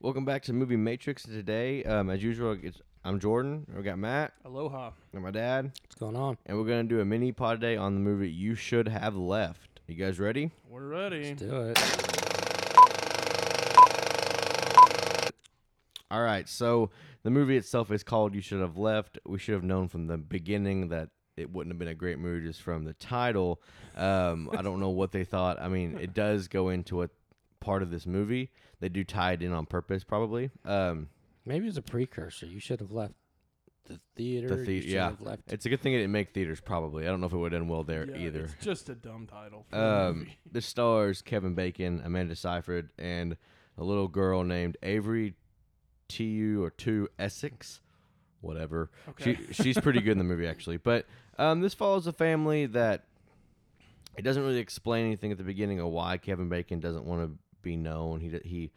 Welcome back to Movie Matrix. Today, um, as usual, it's, I'm Jordan. We got Matt Aloha. and my dad, What's going on? and we're gonna do a mini pod day on the movie You Should Have Left. You guys ready? We're ready. Let's do it. All right. So the movie itself is called You Should Have Left. We should have known from the beginning that it wouldn't have been a great movie just from the title. Um, I don't know what they thought. I mean, it does go into a part of this movie. They do tie it in on purpose, probably. Um, Maybe it was a precursor. You should have left the theater. The thea- you yeah. have left. it's a good thing it didn't make theaters. Probably. I don't know if it would end well there Yeah, either. It's just a dumb title. For a Um, movie. the stars Kevin Bacon, Amanda Seyfried, and a little girl named Avery Tu or Tu Essex, whatever. Okay. She she's pretty good in the movie actually. But um, this follows a family that it doesn't really explain anything at the beginning of why Kevin Bacon doesn't want to be known. He he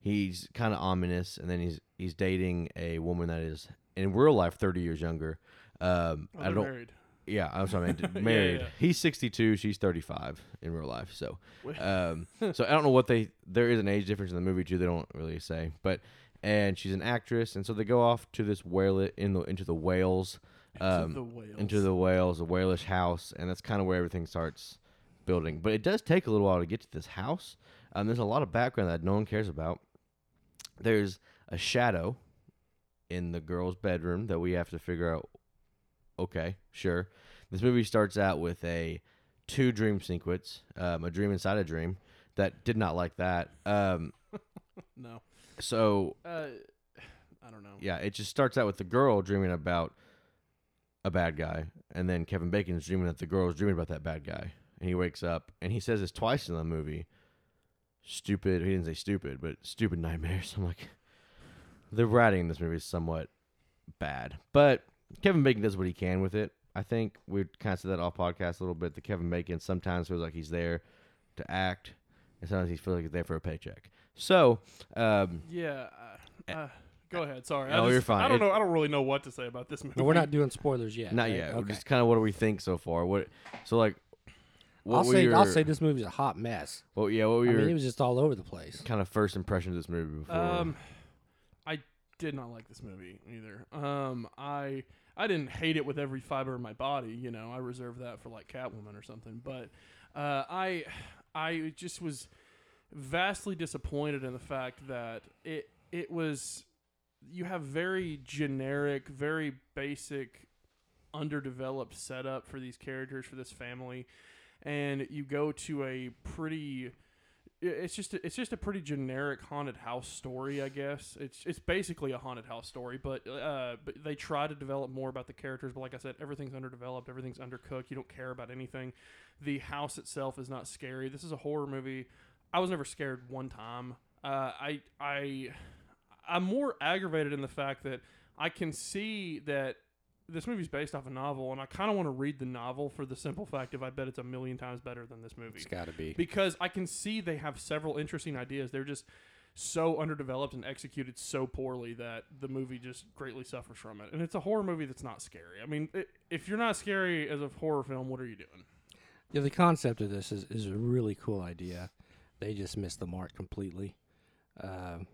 he's kind of ominous, and then he's he's dating a woman that is in real life thirty years younger. Um, Oh, I don't. married. Yeah, I'm sorry, man. Married. yeah. He's 62. She's 35 in real life. So, um, so I don't know what they. There is an age difference in the movie too. They don't really say, but and she's an actress, and so they go off to this whale in the into the Wales, um, the Wales. into the Wales, a whalish house, and that's kind of where everything starts building. But it does take a little while to get to this house. Um, there's a lot of background that no one cares about. There's a shadow in the girl's bedroom that we have to figure out. Okay, sure. This movie starts out with a two dream sequence, um, a dream inside a dream. That did not like that. Um, no. so Uh, I don't know. yeah, it just starts out with the girl dreaming about a bad guy, and then Kevin Bacon's dreaming that the girl is dreaming about that bad guy, and he wakes up and he says this twice in the movie. Stupid. He didn't say stupid, but stupid nightmares. I'm like, the writing in this movie is somewhat bad, but Kevin Bacon does what he can with it. I think we kind of said that off podcast a little bit. The Kevin Bacon sometimes feels like he's there to act, and sometimes he feels like he's there for a paycheck. So, um, Yeah. Uh, uh, go ahead. Sorry. I No, just, you're fine. I don't It- know. I don't really know what to say about this movie. But we're not doing spoilers yet. Not right? yet. We're Okay. Just kind of what do we think so far? What? So like, what I'll were say. your, I'll say this movie's a hot mess. Well, yeah. What were I your mean, it was just all over the place. kind of first impressions of this movie before? Um, I did not like this movie either. Um, I I didn't hate it with every fiber of my body. You know, I reserve that for like Catwoman or something. But uh, I I just was vastly disappointed in the fact that it it was you have very generic, very basic, underdeveloped setup for these characters for this family, and you go to a pretty it's just a, it's just a pretty generic haunted house story, I guess. It's it's basically a haunted house story, but uh, but they try to develop more about the characters. But like I said, everything's underdeveloped, everything's undercooked. You don't care about anything. The house itself is not scary. This is a horror movie. I was never scared one time. Uh, I I I'm more aggravated in the fact that I can see that this movie's based off a novel, and I kind of want to read the novel for the simple fact of I bet it's a million times better than this movie It's got to be. because I can see they have several interesting ideas. They're just so underdeveloped and executed so poorly that the movie just greatly suffers from it. And it's a horror movie that's not scary. I mean, i if you're not scary as a horror film, what are you doing? Yeah, the concept of this is, is a really cool idea. They just missed the mark completely. Um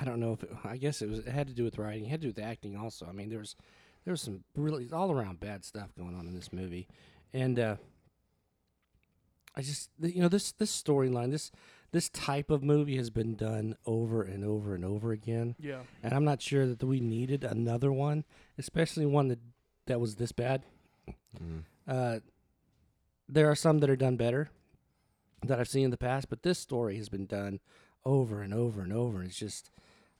I don't know if it, I guess it was it had to do with writing, it had to do with acting also. I mean, there was there was some really all around bad stuff going on in this movie, and uh, I just you know this this storyline this this type of movie has been done over and over and over again, Yeah. and I'm not sure that we needed another one, especially one that that was this bad. Mhm. Uh, there are some that are done better that I've seen in the past, but this story has been done over and over and over. And it's just,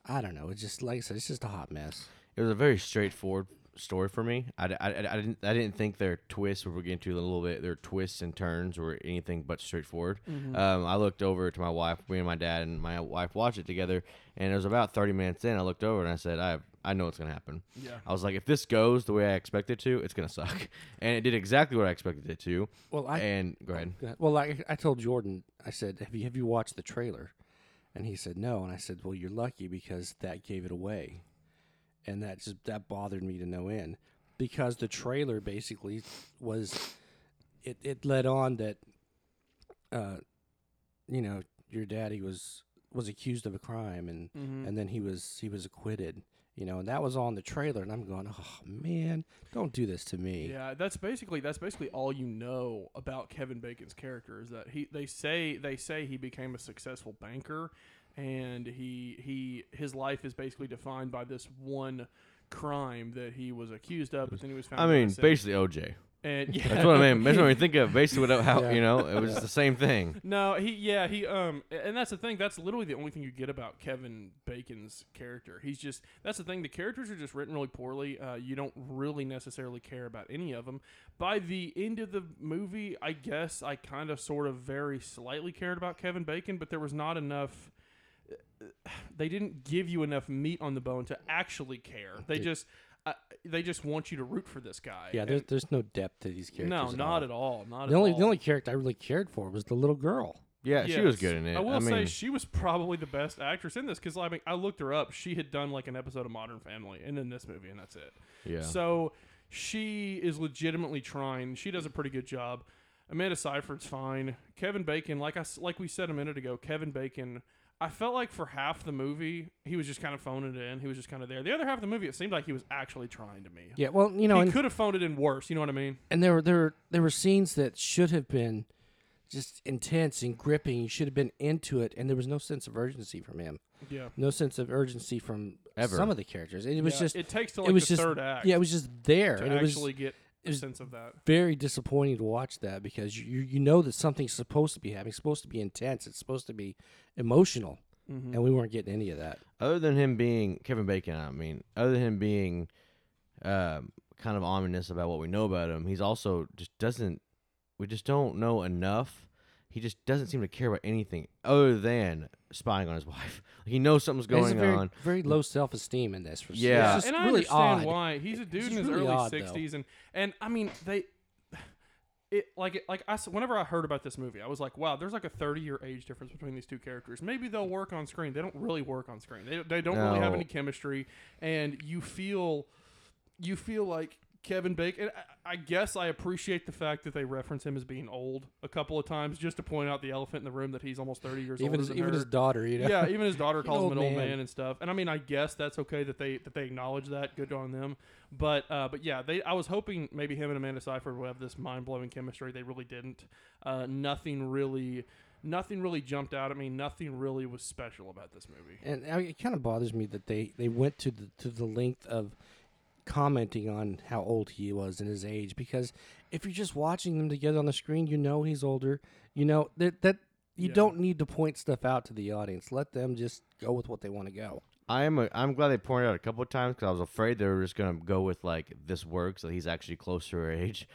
I don't know. It's just like I said, it's just a hot mess. it was a very straightforward story for me. I, d- I, I- I didn't I didn't think their twists were getting to a little bit. Their twists and turns were anything but straightforward. Mm-hmm. Um, I looked over to my wife, me and my dad and my wife watched it together, and it was about thirty minutes in. I looked over and I said, I I know what's gonna happen. yeah. I was like, if this goes the way I expect it to, it's gonna suck, and it did exactly what I expected it to. Well, I and go ahead. Well, like I told Jordan, I said, "Have you have you watched the trailer?" And he said, "No." And I said, "Well, you're lucky because that gave it away." And that just that bothered me to no end because the trailer basically was it it led on that uh you know, your daddy was was accused of a crime and Mhm. and then he was he was acquitted. You know, and that was on the trailer, and I'm going, oh man, don't do this to me. Yeah, that's basically that's basically all you know about Kevin Bacon's character is that he they say they say he became a successful banker and he he his life is basically defined by this one crime that he was accused of, but then he was found I mean, basically OJ. And yeah, That's what I mean. That's what I think of. Basically, what how Yeah. you know, it was the same thing. No, he yeah he um and that's the thing. That's literally the only thing you get about Kevin Bacon's character. He's just that's the thing. The characters are just written really poorly. Uh, you don't really necessarily care about any of them. By the end of the movie, I guess I kind of sort of very slightly cared about Kevin Bacon, but there was not enough. They didn't give you enough meat on the bone to actually care. They Yeah. just. Uh, they just want you to root for this guy. Yeah, And- there's there's no depth to these characters. no, at not all. at all. Not The at only all. the only character I really cared for was the little girl. Yeah, she was Yes. good in it. I will mean, say she was probably the best actress in this because I mean I looked her up. She had done like an episode of Modern Family and then this movie, and that's it. yeah. So she is legitimately trying. She does a pretty good job. Amanda Seyfried's fine. Kevin Bacon, like I like we said a minute ago, Kevin Bacon. I felt like for half the movie he was just kind of phoning it in. He was just kind of there. The other half of the movie, it seemed like he was actually trying to me. Yeah, well, you know, he and, could have phoned it in worse. You know what I mean? and there were there were, there were scenes that should have been just intense and gripping. You should have been into it, and there was no sense of urgency from him. Yeah. No sense of urgency from Ever. some of the characters. It was Yeah, just it takes till it like was the just third act. yeah, it was just there, to and it was actually get it a was sense of that. very disappointing to watch that because you you know that something's supposed to be happening, it's supposed to be intense, it's supposed to be emotional, Mhm. and we weren't getting any of that. other than him being Kevin Bacon, I mean, other than him being um, kind of ominous about what we know about him, he's also just doesn't. We just don't know enough. He just doesn't seem to care about anything other than spying on his wife. Like He knows something's There's going very, on. very low self esteem in this. For Yeah. it's just and I really understand odd. why he's a dude It's in his really early odd, though. sixties, and and I mean they, it like it, like I s- whenever I heard about this movie, I was like, wow, there's like a thirty year age difference between these two characters. Maybe they'll work on screen. They don't really work on screen. They they don't really have No. any chemistry, and you feel you feel like Kevin Bacon. I, I guess I appreciate the fact that they reference him as being old a couple of times, just to point out the elephant in the room that he's almost thirty years old. even older his, even his daughter, you know. yeah, even his daughter calls him old an old man. man and stuff. And I mean, I guess that's okay that they that they acknowledge that. Good on them. But uh, but yeah, they. I was hoping maybe him and Amanda Seyfried would have this mind blowing chemistry. They really didn't. Uh, nothing really, nothing really jumped out at me. Nothing really was special about this movie. And uh, it kind of bothers me that they, they went to the to the length of commenting on how old he was and his age because if you're just watching them together on the screen, you know he's older. You know that that you Yeah. don't need to point stuff out to the audience. Let them just go with what they want to go. I am. A, I'm glad they pointed out a couple of times because I was afraid they were just gonna go with like this works that he's actually close to her age.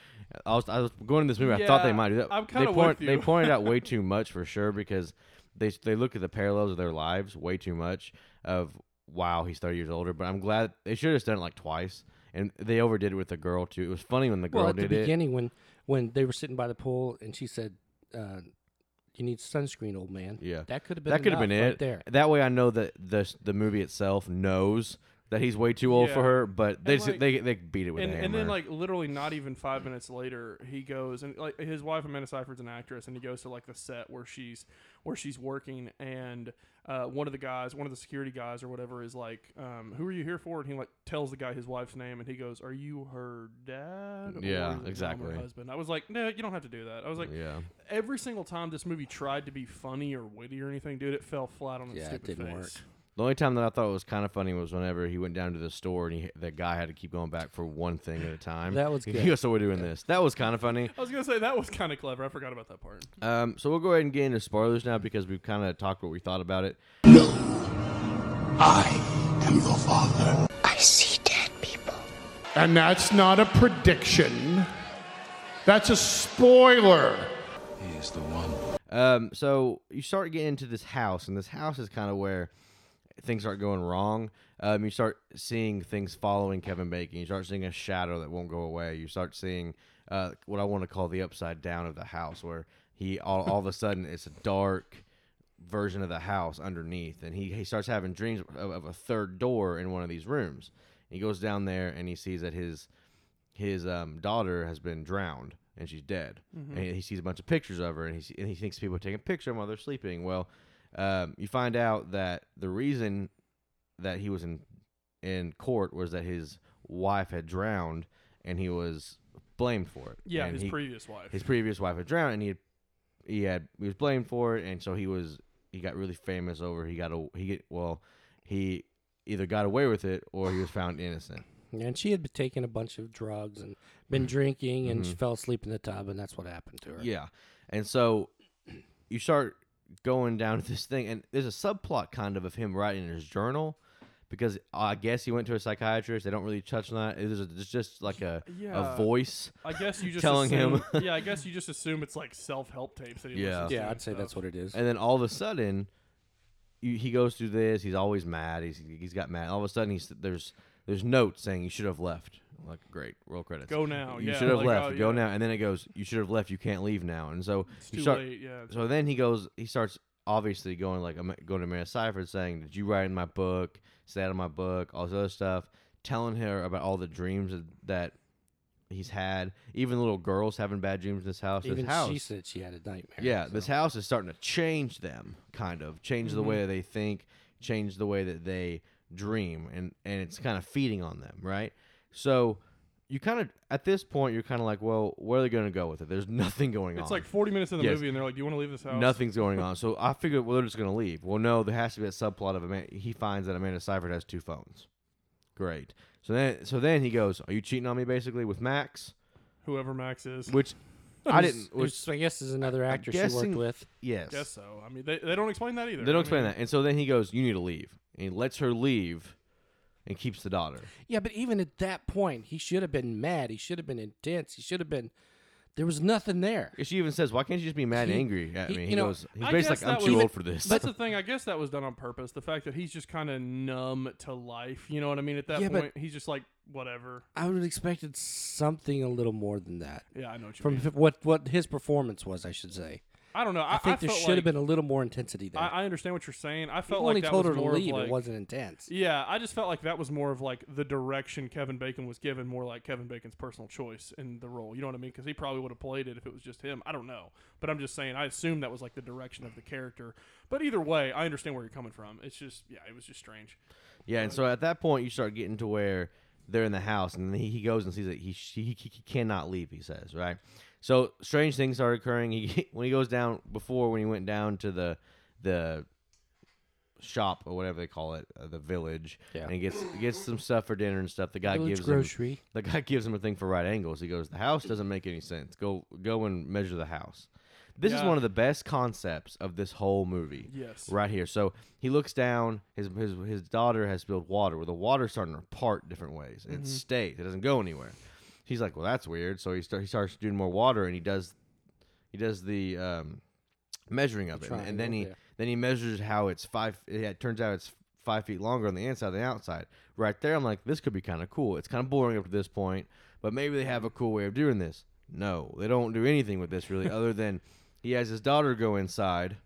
I was. I was going to this movie. I thought they might do that. I'm they kinda point, with They you. pointed out way too much for sure because they they look at the parallels of their lives way too much. Of wow, he's 30 years older. But I'm glad they should have done it like twice, and they overdid it with the girl too. It was funny when the girl well, at the did it. beginning when when they were sitting by the pool and she said, uh, "You need sunscreen, old man." Yeah. That could have been That could have been enough right it. there. That way, I know that the the movie itself knows that he's way too old for her, but they just- like- they they beat it with and, a hammer. and then like literally not even five minutes later he goes and like his wife Amanda Seyfried's an actress and he goes to like the set where she's where she's working and uh, one of the guys one of the security guys or whatever is like um, who are you here for and he like tells the guy his wife's name and he goes are you her dad Yeah, it exactly. husband I was like no you don't have to do that I was like yeah. every single time this movie tried to be funny or witty or anything dude it fell flat on its Yeah, it stupid didn't face work. The only time that I thought it was kind of funny was whenever he went down to the store and he, the guy had to keep going back for one thing at a time. That was He good. goes, so we're doing this. That was kind of funny. I was gonna say that was kind of clever I forgot about that part Um, so we'll go ahead and get into spoilers now because we've kind of talked what we thought about it. No. I am your father. I see dead people. And that's not a prediction. That's a spoiler. He is the one. Um, so you start getting into this house, and this house is kind of where things start going wrong. Um, you start seeing things following Kevin Bacon. You start seeing a shadow that won't go away. You start seeing uh, what I want to call the upside down of the house, where he all, all of a sudden it's a dark version of the house underneath, and he, he starts having dreams of, of a third door in one of these rooms. He goes down there and he sees that his his um, daughter has been drowned and she's dead. And he sees a bunch of pictures of her, and he, and he thinks people are taking pictures of him while they're sleeping. Well, um, you find out that the reason that he was in in court was that his wife had drowned, and he was blamed for it. Yeah, And his he- previous wife. his previous wife had drowned, and he had, he had he was blamed for it, and so he was he got really famous over. He got a he get well, he either got away with it or he was found innocent. And she had been taking a bunch of drugs and been drinking, and she Mhm. fell asleep in the tub, and that's what happened to her. Yeah, and so you start going down this thing, and there's a subplot kind of of him writing in his journal. Because I guess he went to a psychiatrist. They don't really touch on that. It it's just like a, Yeah. a voice. I guess you just telling him- yeah, I guess you just assume it's like self-help tapes that he Yeah. Yeah, I'd say that's what it is. And then all of a sudden, you, he goes through this. He's always mad. He's he's got mad. All of a sudden, he's there's there's notes saying you should have left. Like great, roll credits. Go now. You yeah, should have like, left. oh, Go yeah. now. And then it goes. You should have left. You can't leave now. And so It's you too start. late. Yeah. So then he goes. He starts obviously going like I'm going to Amanda Seyfried saying, "Did you write in my book? Say that in my book? All this other stuff." Telling her about all the dreams that- that he's had. Even little girls having bad dreams in this house. Even this house. she said she had a nightmare. Yeah, so. this house is starting to change them, kind of change the way mm-hmm. they think, change the way that they dream, and and it's kind of feeding on them, right? So you kind of at this point you're kind of like, well, where are they going to go with it? There's nothing going on. It's like 40 minutes in the Yes. movie, and they're like, "Do you want to leave this house?" Nothing's going on. So I figured, well, they're just going to leave. Well, no, there has to be a subplot of Amanda. He finds that Amanda Seyfried has two phones. Great. So then, so then he goes, "Are you cheating on me, basically, with Max?" Whoever Max is. Which I Who's- didn't. Which, who's, I guess is another I'm actor she guessing- worked with. yes. guess so. I mean, they, they don't explain that either. They don't I explain mean, that. And so then he goes, "You need to leave." And he lets her leave, and keeps the daughter. Yeah, but even at that point, he should have been mad. He should have been intense. He should have been. There was nothing there. She even says, "Why can't you just be mad and angry at he- me?" you He know, goes, "He's I basically guess like, I'm too was- old for this." That's the thing. I guess that was done on purpose. The fact that he's just kind of numb to life. You know what I mean? At that Yeah, but- point, he's just like, whatever. I would have expected something a little more than that Yeah, I know what you from mean. f- what what his performance was. I should say. I don't know. I, I think there should like- have been a little more intensity there. I, I understand what you're saying. I he felt only like that told was her to leave. like, it wasn't intense. Yeah, I just felt like that was more of like the direction Kevin Bacon was given, more like Kevin Bacon's personal choice in the role. You know what I mean? Because he probably would have played it if it was just him. I don't know, but I'm just saying. I assume that was like the direction of the character. But either way, I understand where you're coming from. It's just, yeah, it was just strange. yeah, and so at that point, you start getting to where they're in the house, and he, he goes and sees that he, he he he cannot leave. He says, right. So strange things are occurring. He when he goes down before when he went down to the the shop or whatever they call it, uh, the village, Yeah. and he gets gets some stuff for dinner and stuff. The guy Village gives him grocery. the guy gives him a thing for right angles. He goes, "The house doesn't make any sense. Go go and measure the house." This is Yeah. one of the best concepts of this whole movie. Yes. Right here. So he looks down. His his his daughter has spilled water. Where the water's starting to part different ways. And Mm-hmm. It stays. It doesn't go anywhere. He's like, well, that's weird. So he start, he starts doing more water, and he does he does the um, measuring of it, and, and then he yeah. then he measures how it's five. It turns out it's five feet longer on the inside than the outside. Right there, I'm like, this could be kind of cool. It's kind of boring up to this point, but maybe they have a cool way of doing this. No, they don't do anything with this really, other than he has his daughter go inside,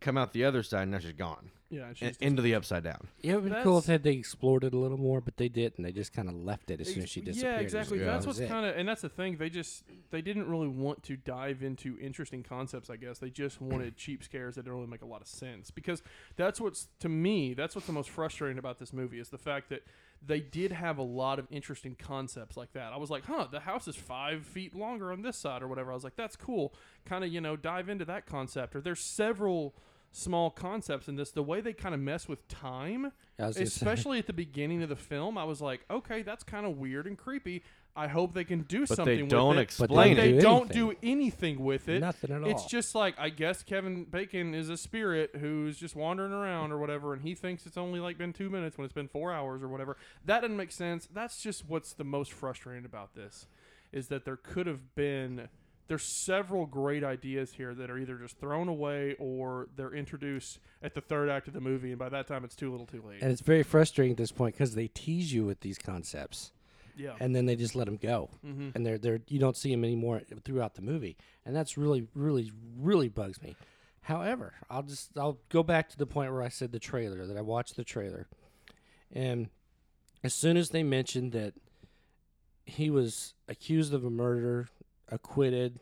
come out the other side, and now she's gone Yeah, and and into the upside down. Yeah, it would be cool if That's- had they explored it a little more, but they didn't. And they just kind of left it as soon as she disappeared. Yeah, was- exactly. Oh, that That's was what's it. kind of, and that's the thing. They just they didn't really want to dive into interesting concepts. I guess they just wanted cheap scares that don't really make a lot of sense. Because that's what's to me, that's what's the most frustrating about this movie is the fact that they did have a lot of interesting concepts like that. I was like, huh, the house is five feet longer on this side or whatever. I was like, that's cool. Kind of, you know, dive into that concept. Or there's several small concepts in this. The way they kind of mess with time I was gonna say- especially at the beginning of the film, I was like, okay, that's kind of weird and creepy. I hope they can do But something they don't with it. Explain But they they it. do don't do anything with it. Nothing at all. It's just like I guess Kevin Bacon is a spirit who's just wandering around or whatever, and he thinks it's only like been two minutes when it's been four hours or whatever. That doesn't make sense. That's just what's the most frustrating about this, is that there could have been. There's several great ideas here that are either just thrown away or they're introduced at the third act of the movie, and by that time it's too little, too late. and it's very frustrating at this point because they tease you with these concepts, yeah. and then they just let them go, Mhm. and they're they're you don't see them anymore throughout the movie, and that's really really really bugs me. However, I'll just I'll go back to the point where I said the trailer that I watched the trailer, and as soon as they mentioned that he was accused of a murder, acquitted,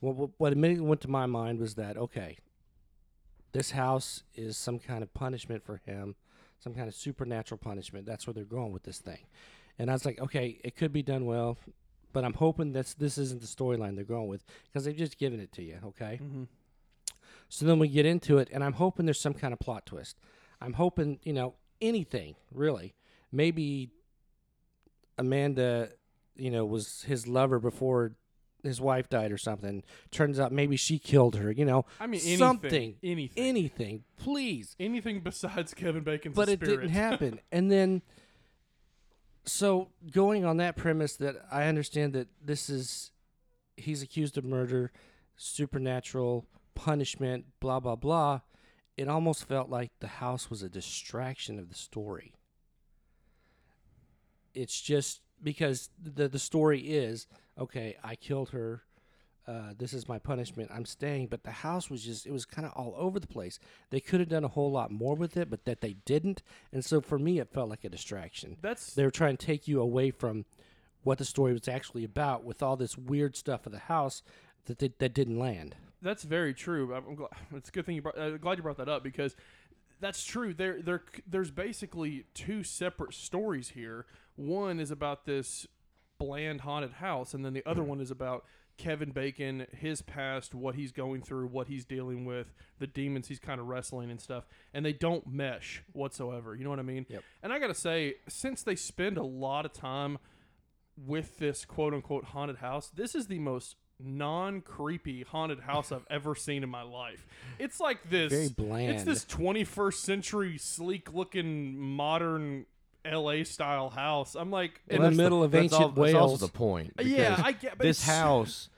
what what, immediately went to my mind was that okay, this house is some kind of punishment for him, some kind of supernatural punishment. That's where they're going with this thing. And I was like, okay, it could be done well, but I'm hoping that's this isn't the storyline they're going with because they've just given it to you, okay? Mm-hmm. So then we get into it, and I'm hoping there's some kind of plot twist. I'm hoping, you know, anything really. Maybe Amanda, you know, was his lover before his wife died or something. Turns out maybe she killed her. You know, I mean, anything, something, anything, anything, please. anything besides Kevin Bacon's But it didn't happen. and then, so going on that premise, that I understand that this is he's accused of murder, supernatural punishment, blah blah blah. It almost felt like the house was a distraction of the story. It's just because the the story is okay. I killed her. Uh, this is my punishment. I'm staying, but the house was just it was kind of all over the place. They could have done a whole lot more with it, but that they didn't. And so for me, it felt like a distraction. That's They were trying to take you away from what the story was actually about with all this weird stuff of the house that they, that didn't land. That's very true. I'm glad, it's a good thing you brought. Uh, glad you brought that up because that's true. There, there, there's basically two separate stories here. One is about this bland haunted house, and then the other one is about Kevin Bacon, his past, what he's going through, what he's dealing with, the demons he's kind of wrestling and stuff. And they don't mesh whatsoever. You know what I mean? Yep. And I gotta say, since they spend a lot of time with this quote unquote haunted house, this is the most non creepy haunted house I've ever seen in my life. It's like this Very It's this 21st century sleek looking modern LA style house. I'm like In the it's- middle of That's ancient al- that's Wales. also the point. Yeah, because I get but this it's- house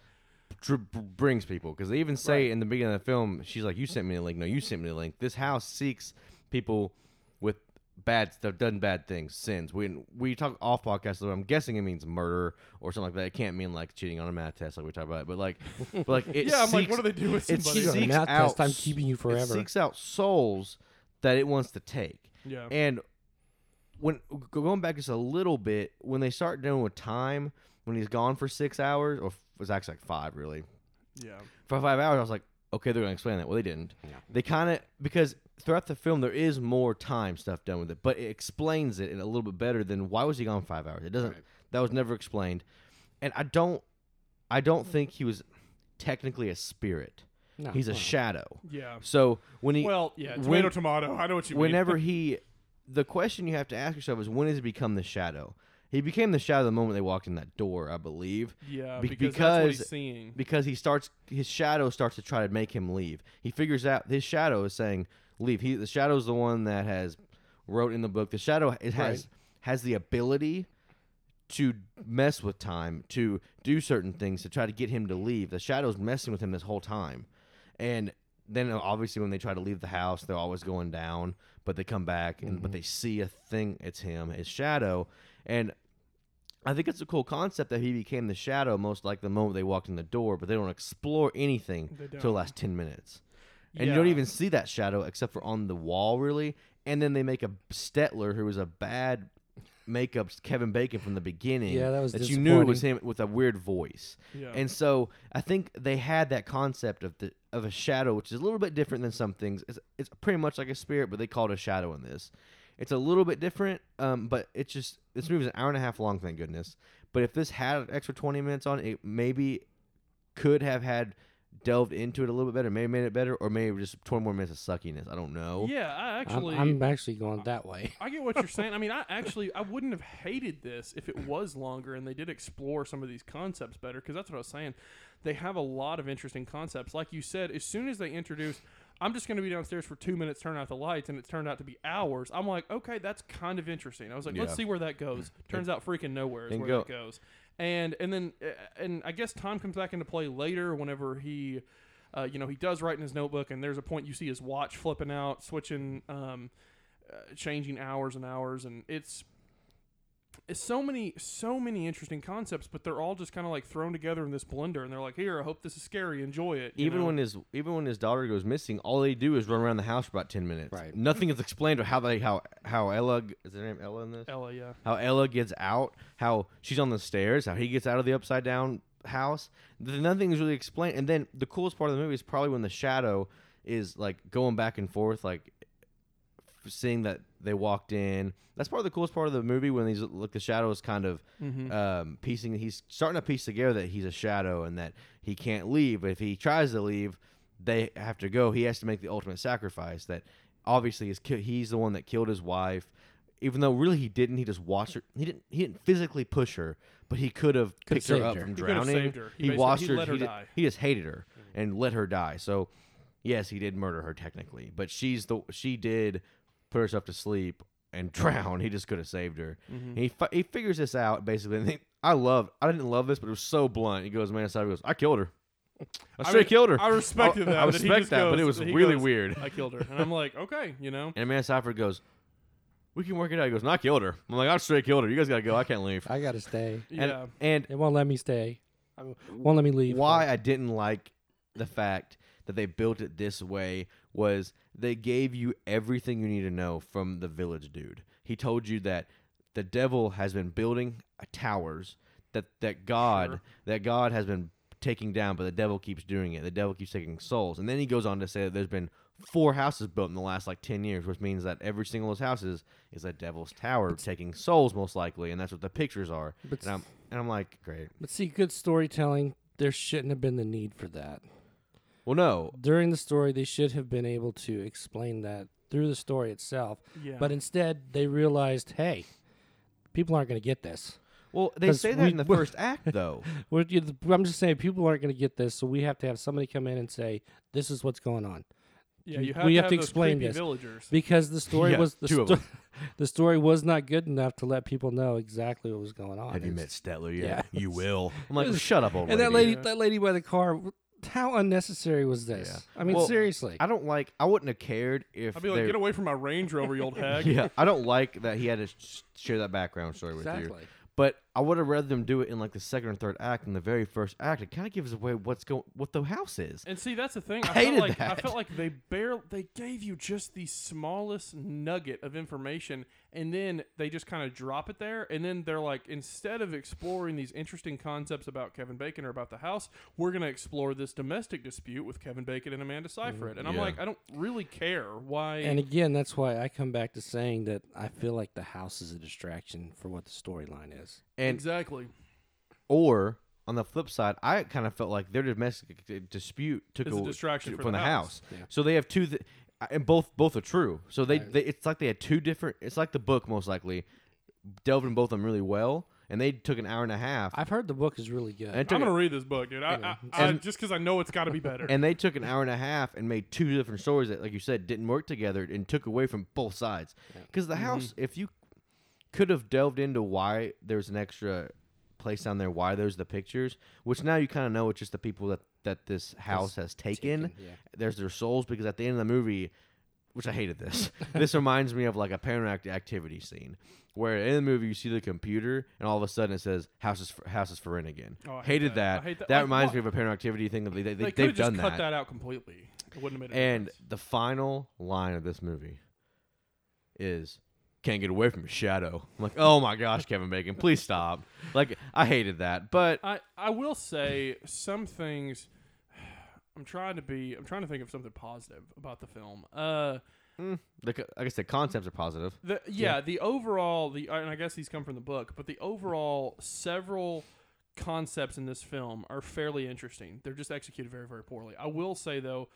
dr- b- brings people because they even say Right. in the beginning of the film, she's like, "You sent me the link." No, you sent me the link. This house seeks people with bad stuff, done bad things, sins. We we talk off podcast. So I'm guessing it means murder or something like that. It can't mean like cheating on a math test like we talked about. But like, but like it Yeah, I'm like, seeks- what do they do with it somebody? Cheating on a seeks math out test, I'm s- keeping you forever. It forever. seeks out souls that it wants to take. Yeah. And when going back just a little bit, when they start dealing with time, when he's gone for six hours, or f- it was actually like five really, yeah. for five hours, I was like, okay, they're gonna explain that. Well, they didn't. Yeah. They kind of because throughout the film there is more time stuff done with it, but it explains it in a little bit better than why was he gone five hours? It doesn't. That was never explained, and I don't. I don't think he was technically a spirit. No, He's a no. shadow. Yeah. So when he Well, yeah, tomato, when- tomato. I know what you whenever mean. Whenever he the question you have to ask yourself is when does it become the shadow? He became the shadow the moment they walked in that door i believe. Yeah, Be- because, what he's because- seeing. because he starts his shadow starts to try to make him leave. He figures out his shadow is saying leave. He the shadow is the one that has wrote in the book. The shadow it has Right. has the ability to mess with time to do certain things to try to get him to leave. The shadow's messing with him this whole time. And then uh, obviously when they try to leave the house they're always going down but they come back and but they see a thing it's him his shadow. And i think it's a cool concept that he became the shadow most like the moment they walked in the door but they don't explore anything They till the last 10 minutes. And you don't even see that shadow except for on the wall really. And then they make a stetler who was a bad makeup kevin bacon from the beginning Yeah, that was that you knew it was him with a weird voice Yeah. and so I think they had that concept of the of a shadow, which is a little bit different than some things. It's, it's pretty much like a spirit, but they call it a shadow in this. It's a little bit different, um, but it's just this movie's an hour and a half long, thank goodness. But if this had an extra twenty minutes on it, it maybe could have had delved into it a little bit better, maybe made it better, or maybe just twenty more minutes of suckiness. I don't know. yeah, I I'm, actually I'm actually going that way. I get what you're saying. I mean, I actually I wouldn't have hated this if it was longer and they did explore some of these concepts better because that's what I was saying. They have a lot of interesting concepts. Like you said, as soon as they introduce I'm just going to be downstairs for 2 minutes turn out the lights and it's turned out to be hours. I'm like, "Okay, that's kind of interesting." I was like, "Let's see where that goes." Turns out freaking nowhere is where go- that goes. And and then uh, and I guess time comes back into play later whenever he uh, you know, he does write in his notebook, and there's a point you see his watch flipping out, switching, um, uh, changing hours and hours, and it's so many so many interesting concepts, but they're all just kind of like thrown together in this blender, and they're like, "Here, I hope this is scary. Enjoy it." Even know? when his even when his daughter goes missing, all they do is run around the house for about ten minutes. Right. Nothing is explained or how they how how Ella is her name Ella in this? Ella, yeah, how Ella gets out, how she's on the stairs, how he gets out of the upside down house. Th- Nothing is really explained. And then the coolest part of the movie is probably when the shadow is like going back and forth, like seeing that they walked in. That's part of the coolest part of the movie when these like the shadow is kind of Mm-hmm. um, piecing. He's starting to piece together that he's a shadow and that he can't leave. If he tries to leave, they have to go. He has to make the ultimate sacrifice. That obviously is ki- he's the one that killed his wife. Even though really he didn't, he just watched her. He didn't. He didn't physically push her, but he could have picked her up her. from He drowning. saved her. He He, watched he her. let her he, di- die. he just hated her and let her die. So yes, he did murder her technically, but she's the she did put herself to sleep and drown. He just could have saved her. Mm-hmm. He fi- he figures this out basically. And he- I love. I didn't love this, but it was so blunt. He goes, "Man, aside, he goes, I killed her. I I straight mean, killed her. I respected that. I respect just that, but it was really goes, weird. I killed her, and I'm like, okay, you know. And Amanda Seyfried goes, "We can work it out." He goes, "No, I killed her." I'm like, "I straight killed her. You guys gotta go. I can't leave." I gotta stay. And, Yeah. and It won't let me stay. I won't let me leave. why I didn't like the fact that they built it this way was they gave you everything you need to know from the village dude. He told you that the devil has been building uh, towers that that God Sure. that God has been taking down, but the devil keeps doing it. The devil keeps taking souls, and then he goes on to say that there's been four houses built in the last like ten years, which means that every single of those houses is a devil's tower taking souls, most likely, and that's what the pictures are. But And I'm and I'm like, great. But see, good storytelling, there shouldn't have been the need for that. Well, no, During the story, they should have been able to explain that through the story itself. Yeah. But instead, they realized, hey, people aren't going to get this. Well, they say that we- in the first act, though. I'm just saying, people aren't going to get this, so we have to have somebody come in and say, this is what's going on. yeah, we- you have we to have to explain creepy this. villagers. Because the story Yeah, was the, sto- the story was not good enough to let people know exactly what was going on. Have you met It's- Stetler yet? Yeah. You will. I'm like, shut up, old And that lady. lady, that lady by the car, how unnecessary was this? Yeah. I mean, Well, seriously. I don't like. I wouldn't have cared if. I'd be like, they- get away from my Range Rover, you old hag. Yeah, I don't like that he had to sh- share that background story with you. Exactly. But I would have rather them do it in like the second or third act. In the very first act, it kind of gives away what's going, what the house is. And see, that's the thing. I, I hated felt like I felt like they barely they gave you just the smallest nugget of information, and then they just kind of drop it there. And then they're like, instead of exploring these interesting concepts about Kevin Bacon or about the house, we're gonna explore this domestic dispute with Kevin Bacon and Amanda Seyfried. And I'm Yeah. like, I don't really care why. And again, that's why I come back to saying that I feel like the house is a distraction for what the storyline is. And exactly. or on the flip side, I kind of felt like their domestic dispute took Is a a- distraction from for the the house. house. Yeah. So they have two, th- and both both are true. So they, Right. they it's like they had two different. It's like the book most likely delved in both of them really well, and they took an hour and a half. I've heard the book is really good. And I'm gonna a- read this book, dude. I, Yeah. I, I, And- just because I know it's got to be better. and they took an hour and a half and made two different stories that, like you said, didn't work together and took away from both sides. Because the mm-hmm. house, if you could have delved into why there's an extra place down there, why there's the pictures, which now you kind of know it's just the people that that this house has taken. taken, yeah. There's their souls because at the end of the movie, which I hated this. this reminds me of like a Paranormal Activity scene. Where in the movie you see the computer and all of a sudden it says "House is for, House is for rent again." Oh, I hate hated that. that. I hate that. That Like, reminds what? me of a Paranormal Activity thing. That they, they, they they, could have done cut that. out completely. It wouldn't have made and difference. the final line of this movie is can't get away from a shadow. I'm like, oh my gosh, Kevin Bacon, please stop. Like, I hated that. But I, I will say some things. I'm trying to be. I'm trying to think of something positive about the film. Uh, the, co- like I said, concepts are positive. the yeah, the overall the and I guess these come from the book, but the overall several concepts in this film are fairly interesting. They're just executed very very poorly. I will say though,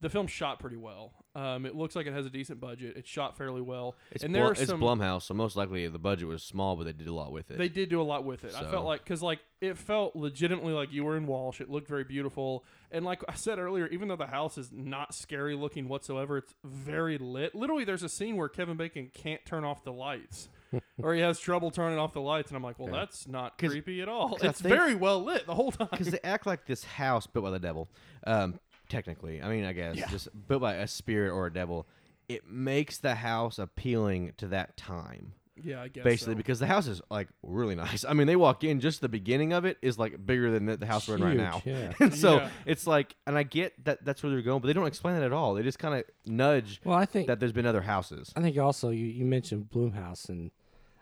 the film shot pretty well. Um, it looks like it has a decent budget. It's shot fairly well, It's, and Blum, there are it's Blumhouse, so most likely the budget was small, but they did a lot with it. They did do a lot with it. I felt like because like it felt legitimately like you were in Walsh. It looked very beautiful, and like I said earlier, even though the house is not scary looking whatsoever, it's very lit. Literally, there's a scene where Kevin Bacon can't turn off the lights, or he has trouble turning off the lights, and I'm like, well, that's not creepy at all. It's think- very well lit the whole time. because they act like this house built by the devil. Um, technically, I mean, I guess just built by a spirit or a devil. It makes the house appealing to that time. yeah, I guess basically so. because the house is like really nice. I mean, they walk in just the beginning of it is like bigger than the, the house we're in right Huge, now. yeah. and so Yeah. it's like, and I get that that's where they're going, but they don't explain that at all. They just kind of nudge Well, I think that there's been other houses. I think also you, you mentioned Blumhouse and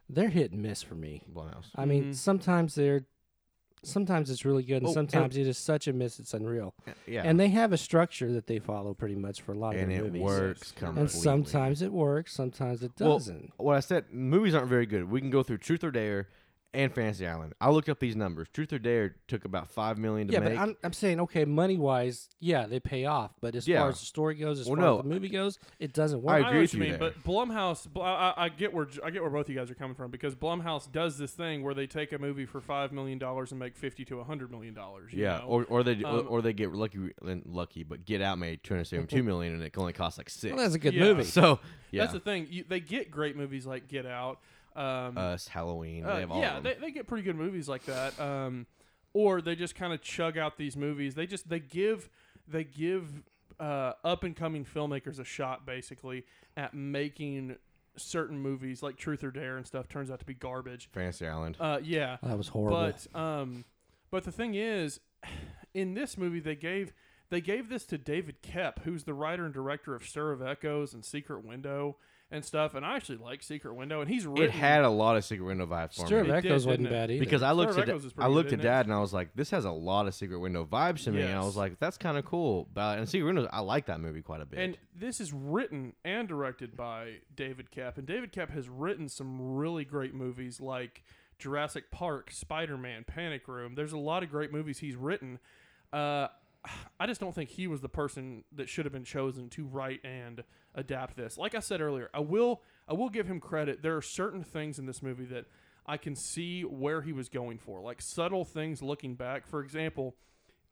they're hit and miss for me. Blumhouse. I mean, Mhm. sometimes they're sometimes it's really good, and Oh, and- sometimes it is such a miss it's unreal. Yeah, And they have a structure that they follow pretty much for a lot of and their it works completely. And sometimes it works, sometimes it doesn't. Well, what I said, movies aren't very good. We can go through Truth or Dare and Fantasy Island. I looked up these numbers. Truth or Dare took about five million to yeah, make. but I'm, I'm saying okay, money wise, yeah, they pay off. But as Yeah. far as the story goes, as Well, far no. as the movie goes, it doesn't work. I I agree know with what you you mean, there. but Blumhouse, Bl- I, I- I get where I get where both you guys are coming from because Blumhouse does this thing where they take a movie for five million dollars and make fifty to hundred million dollars. yeah, know? or or they or, Um, or they get lucky lucky, but Get Out made two hundred seventy two million, and it only cost like six. well, that's a good Yeah. movie. so yeah, that's the thing. You, they get great movies like Get Out. Um, Us, Halloween, Uh, they have all yeah, of them. they, they get pretty good movies like that. Um, or they just kind of chug out these movies. They just they give they give uh, up and coming filmmakers a shot basically at making certain movies like Truth or Dare and stuff turns out to be garbage. Fantasy Island. Uh, yeah, that was horrible. but um, but the thing is, in this movie they gave they gave this to David Koepp, who's the writer and director of Stir of Echoes and Secret Window and stuff. And I actually like Secret Window, and he's written, it had a lot of Secret Window vibes for Stir me. of It did, Echoes didn't wasn't it? bad either. because I looked Stir at Echoes is I looked good, at isn't it? Dad and I was like, this has a lot of Secret Window vibes to me. And I was like, that's kind of cool. But and Secret Window, I like that movie quite a bit. And this is written and directed by David Koepp. And David Koepp has written some really great movies like Jurassic Park, Spider Man, Panic Room. There's a lot of great movies he's written. Uh, I just don't think he was the person that should have been chosen to write and adapt this. Like I said earlier, I will I will give him credit. There are certain things in this movie that I can see where he was going for, like subtle things looking back. For example,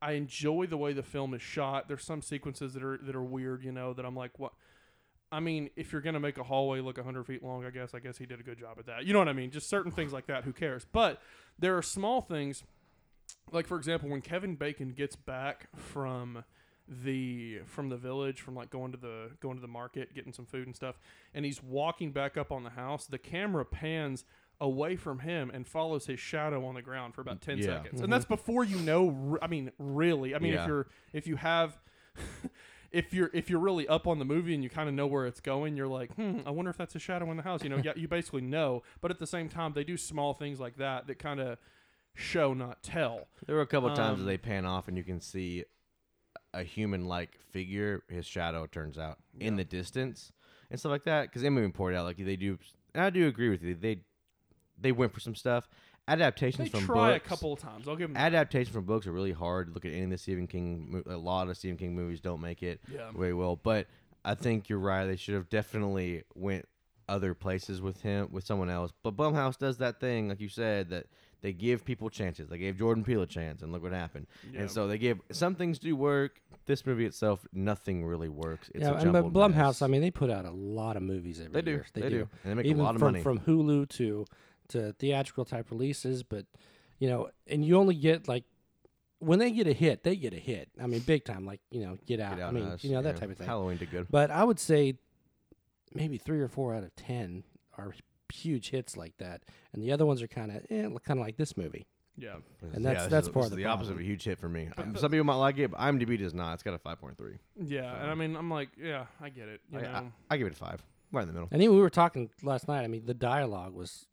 I enjoy the way the film is shot. There's some sequences that are that are weird, you know, that I'm like, what? I mean, if you're gonna make a hallway look 100 feet long, I guess I guess he did a good job at that. You know what I mean? Just certain things like that. Who cares? But there are small things, like for example, when Kevin Bacon gets back from the from the village from like going to the going to the market getting some food and stuff and he's walking back up on the house the camera pans away from him and follows his shadow on the ground for about 10 Yeah. seconds. And that's before you know i mean really. I mean Yeah. if you're if you have if you're if you're really up on the movie and you kind of know where it's going you're like hmm i wonder if that's a shadow in the house. You know yeah you basically know. But at the same time they do small things like that that kind of show not tell There were a couple of times Um, they pan off and you can see a human-like figure. His shadow turns out in the distance and stuff like that. Because they even poured out like they do. And I do agree with you. They they went for some stuff. Adaptations they from try books. a couple of times i'll give them. Adaptations from books are really hard. Look at any of the Stephen King. A lot of Stephen King movies don't make it Yeah. very well. But I think you're right. They should have definitely went other places with him with someone else. But Blumhouse does that thing, like you said, that they give people chances. They gave Jordan Peele a chance, and look what happened. Yeah. And so they give some things do work. This movie itself, nothing really works. It's yeah, a and but Blumhouse, mess. I mean, they put out a lot of movies every They do. year. They, They do. do. And they make a lot of from, money. from Hulu to to theatrical type releases, but you know, and you only get like when they get a hit, they get a hit. I mean, big time, like you know, Get Out. Get Out I mean, Us, you know that yeah. type of thing. Halloween did good. But I would say maybe three or four out of ten are huge hits like that, and the other ones are kind of eh, kind of like this movie. yeah And that's- this that's is, part of is the opposite of a huge hit for me. Um, Some people might like it, but IMDb does not. It's got a five point three. Yeah, and I mean, I'm like, yeah, I get it. You I, know, I, I give it a five. Right in the middle. And even we were talking last night. I mean, the dialogue was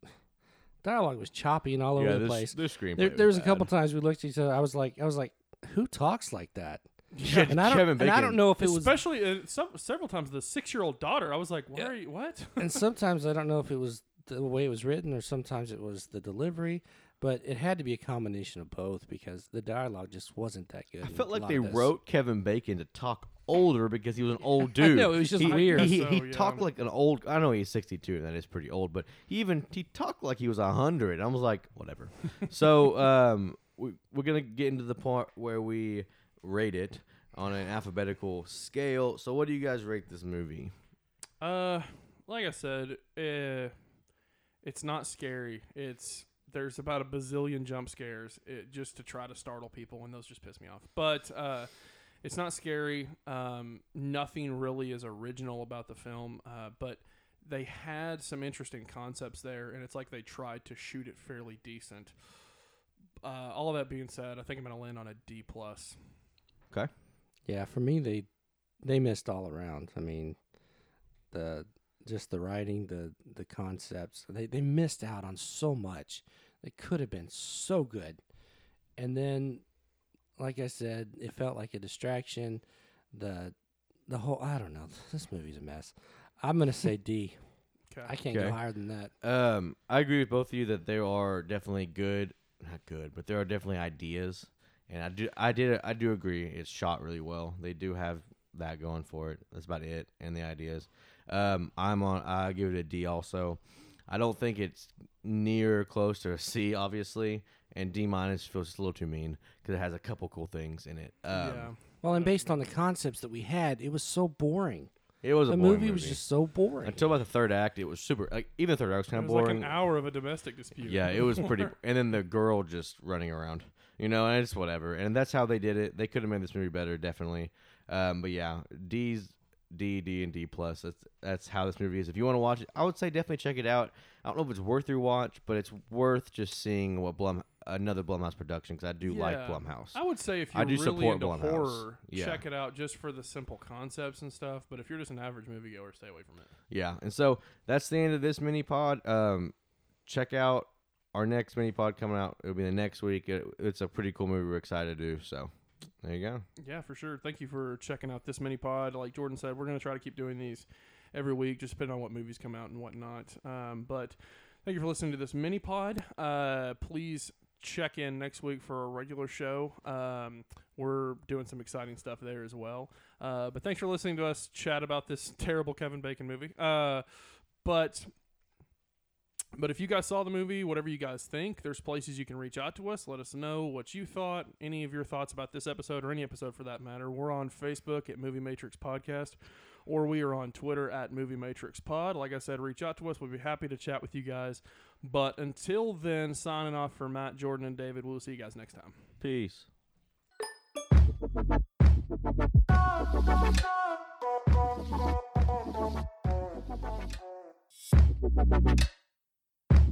dialogue was choppy and all over the this, place. this screenplay There, was there was a bad. couple times we looked at each other. I was like, I was like, who talks like that? Yeah, And I don't, Kevin and I don't know if it was, especially uh, some, several times the six-year-old daughter. I was like, why Yeah. are you what? and sometimes I don't know if it was the way it was written or sometimes it was the delivery, but it had to be a combination of both because the dialogue just wasn't that good. I felt like they wrote Kevin Bacon to talk older because he was an old dude. no, it was just he, weird. He, he, So, he yeah. talked like an old. I know he's sixty two, and that is pretty old. But he even he talked like he was hundred. I was like, whatever. so um, we we're gonna get into the part where we rate it on an alphabetical scale. So what do you guys rate this movie? Uh, like I said, uh, it's not scary. It's there's about a bazillion jump scares it, just to try to startle people, and those just piss me off. But uh, it's not scary. Um, nothing really is original about the film, uh, but they had some interesting concepts there, and it's like they tried to shoot it fairly decent. Uh, all of that being said, I think I'm gonna land on a D plus. Okay. Yeah, for me they they missed all around. I mean, the just the writing, the the concepts. They they missed out on so much. They could have been so good. and then, like I said, it felt like a distraction. The the whole I don't know. This movie's a mess. I'm gonna say D. Okay. I can't Okay. go higher than that. Um, I agree with both of you that there are definitely good, not good, but there are definitely ideas, and I do, I did, I do agree. It's shot really well. They do have that going for it. That's about it, and the ideas. Um, I'm on. I give it a D. Also, I don't think it's near close to a C, obviously, and D minus feels just a little too mean because it has a couple cool things in it. Um, yeah. Well, and based on the concepts that we had, it was so boring. it was a The boring movie, was just so boring. until about the third act. It was super. Like even the third act was It kind of was like an hour of a domestic dispute. Yeah, it was pretty. and then the girl just running around, you know, and it's whatever. And that's how they did it. They could have made this movie better, definitely. Um, but yeah, D's D, D, and D plus. That's that's how this movie is. If you want to watch it, I would say definitely check it out. I don't know if it's worth your watch, but it's worth just seeing what Blum another Blumhouse production because I do like Yeah. Blumhouse. I would say if you're do really support into Blumhouse. horror, Yeah. check it out just for the simple concepts and stuff. But if you're just an average moviegoer, stay away from it. Yeah, and so that's the end of this mini pod. Um, check out our next mini pod coming out. It'll be the next week. It, it's a pretty cool movie. We're excited to do. So there you go. Yeah, for sure. Thank you for checking out this mini pod. Like Jordan said, we're going to try to keep doing these every week, just depending on what movies come out and whatnot. Um, but thank you for listening to this mini pod. Uh, please check in next week for a regular show. Um, we're doing some exciting stuff there as well. Uh, but thanks for listening to us chat about this terrible Kevin Bacon movie. Uh, but but if you guys saw the movie, whatever you guys think, there's places you can reach out to us. Let us know what you thought, any of your thoughts about this episode or any episode for that matter. We're on Facebook at Movie Matrix Podcast, or we are on Twitter at Movie Matrix Pod. Like I said, reach out to us. We'll be happy to chat with you guys. But until then, signing off for Matt, Jordan, and David. We'll see you guys next time. Peace.